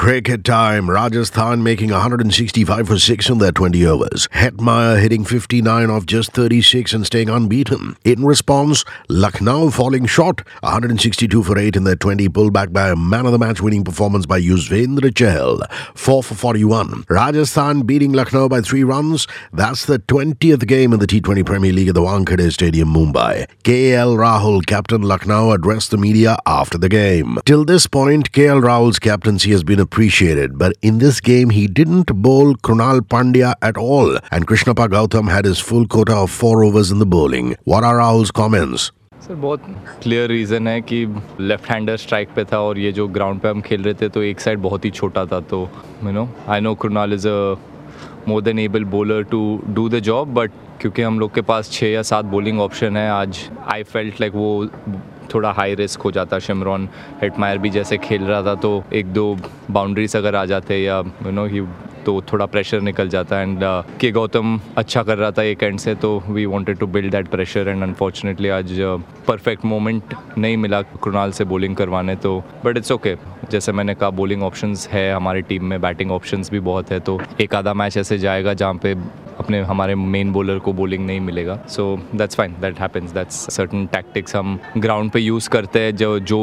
Cricket time. Rajasthan making 165 for 6 in their 20 overs. Hetmyer hitting 59 off just 36 and staying unbeaten. In response, Lucknow falling short. 162 for 8 in their 20, pulled back by a man of the match winning performance by Yuzvendra Chahal. 4 for 41. Rajasthan beating Lucknow by 3 runs. That's the 20th game in the T20 Premier League at the Wankhede Stadium, Mumbai. KL Rahul, captain Lucknow, addressed the media after the game. Till this point, KL Rahul's captaincy has been appreciated, but in this game he didn't bowl Krunal Pandya at all, and Krishnappa Gautam had his full quota of four overs in the bowling. What are Rahul's comments? Sir बहुत clear reason है कि left hander strike पे था और ये जो ground पे हम खेल रहे थे तो एक साइड बहुत ही छोटा था तो you know I know Krunal is a more than able bowler to do the job but क्योंकि हम लोग के पास छः या सात बॉलिंग ऑप्शन है आज आई फेल्ट लाइक वो थोड़ा हाई रिस्क हो जाता शिमरॉन हेटमायर भी जैसे खेल रहा था तो एक दो बाउंड्रीज अगर आ जाते या यू नो ही तो थोड़ा प्रेशर निकल जाता है एंड के गौतम अच्छा कर रहा था एक एंड से तो we wanted to build that pressure and unfortunately आज परफेक्ट uh, मोमेंट नहीं मिला कृणाल से बॉलिंग करवाने तो बट इट्स ओके जैसे मैंने कहा बॉलिंग ऑप्शंस है हमारी टीम में बैटिंग ऑप्शंस भी बहुत है तो एक आधा मैच ऐसे जाएगा जहाँ पे अपने हमारे मेन बॉलर को बॉलिंग नहीं मिलेगा। So that's fine that happens that's certain tactics हम ग्राउंड पे यूज़ करते हैं, जो जो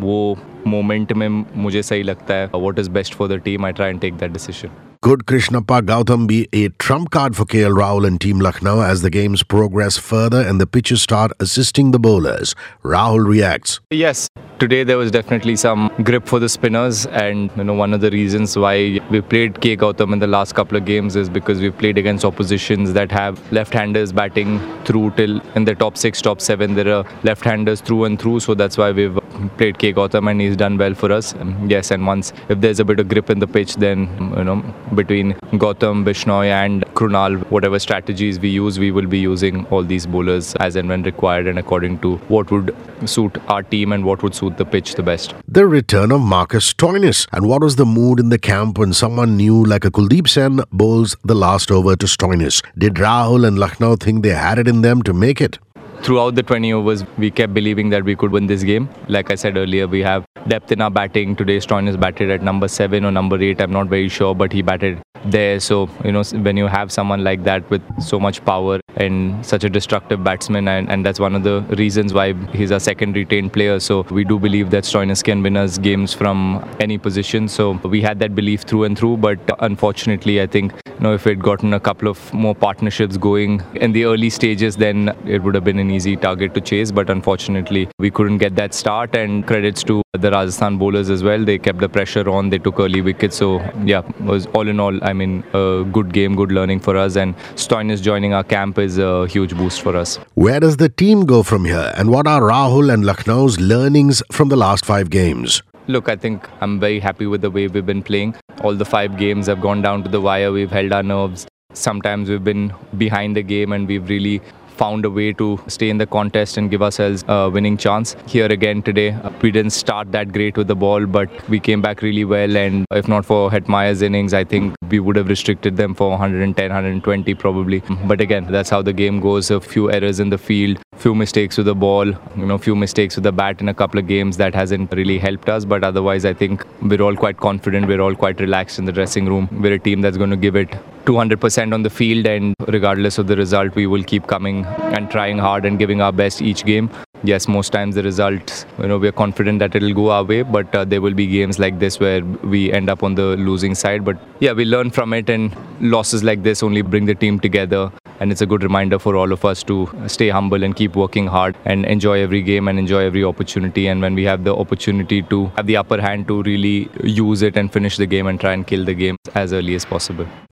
वो मोमेंट में मुझे सही लगता है। What is best for the team I try and take that decision Could Krishnappa Gautam be a trump card for KL Rahul and Team Lucknow as the games progress further and the pitches start assisting the bowlers? Rahul reacts. Yes, today there was definitely some grip for the spinners, and you know one of the reasons why we played K Gautam in the last couple of games is because we played against oppositions that have left-handers batting through till in the top six, top seven. There are left-handers through and through, so that's why we've played K Gautam and he's done well for us. Um, yes, and once if there's a bit of grip in the pitch, then you know between Gautam, Bishnoi, and Krunal, whatever strategies we use, we will be using all these bowlers as and when required and according to what would suit our team and what would suit the pitch the best. The return of Marcus Stoinis. And what was the mood in the camp when someone new like a Kuldeep Sen bowls the last over to Stoinis? Did Rahul and Lucknow think they had it in them to make it? Throughout the 20 overs, we kept believing that we could win this game. Like I said earlier, we have depth in our batting. Today, is batted at number seven or number eight. I'm not very sure, but he batted there. So, you know, when you have someone like that with so much power and such a destructive batsman, and, and that's one of the reasons why he's a second retained player. So, we do believe that Stoinis can win us games from any position. So, we had that belief through and through, but unfortunately, I think you know, if we'd gotten a couple of more partnerships going in the early stages, then it would have been an easy target to chase. But unfortunately, we couldn't get that start. And credits to the Rajasthan bowlers as well. They kept the pressure on. They took early wickets. So yeah, it was all in all, I mean, a good game, good learning for us. And Stoinis joining our camp is a huge boost for us. Where does the team go from here? And what are Rahul and Lucknow's learnings from the last five games? Look, I think I'm very happy with the way we've been playing. All the five games have gone down to the wire. We've held our nerves. Sometimes we've been behind the game and we've really found a way to stay in the contest and give ourselves a winning chance. Here again today, uh, we didn't start that great with the ball, but we came back really well. And if not for Hetmyer's innings, I think we would have restricted them for 110, 120 probably. But again, that's how the game goes. A few errors in the field, few mistakes with the ball, you know, few mistakes with the bat in a couple of games that hasn't really helped us. But otherwise, I think we're all quite confident. We're all quite relaxed in the dressing room. We're a team that's going to give it 200% on the field, and regardless of the result, we will keep coming and trying hard and giving our best each game. Yes, most times the results, you know, we're confident that it'll go our way, but uh, there will be games like this where we end up on the losing side. But yeah, we learn from it, and losses like this only bring the team together. And it's a good reminder for all of us to stay humble and keep working hard and enjoy every game and enjoy every opportunity. And when we have the opportunity to have the upper hand to really use it and finish the game and try and kill the game as early as possible.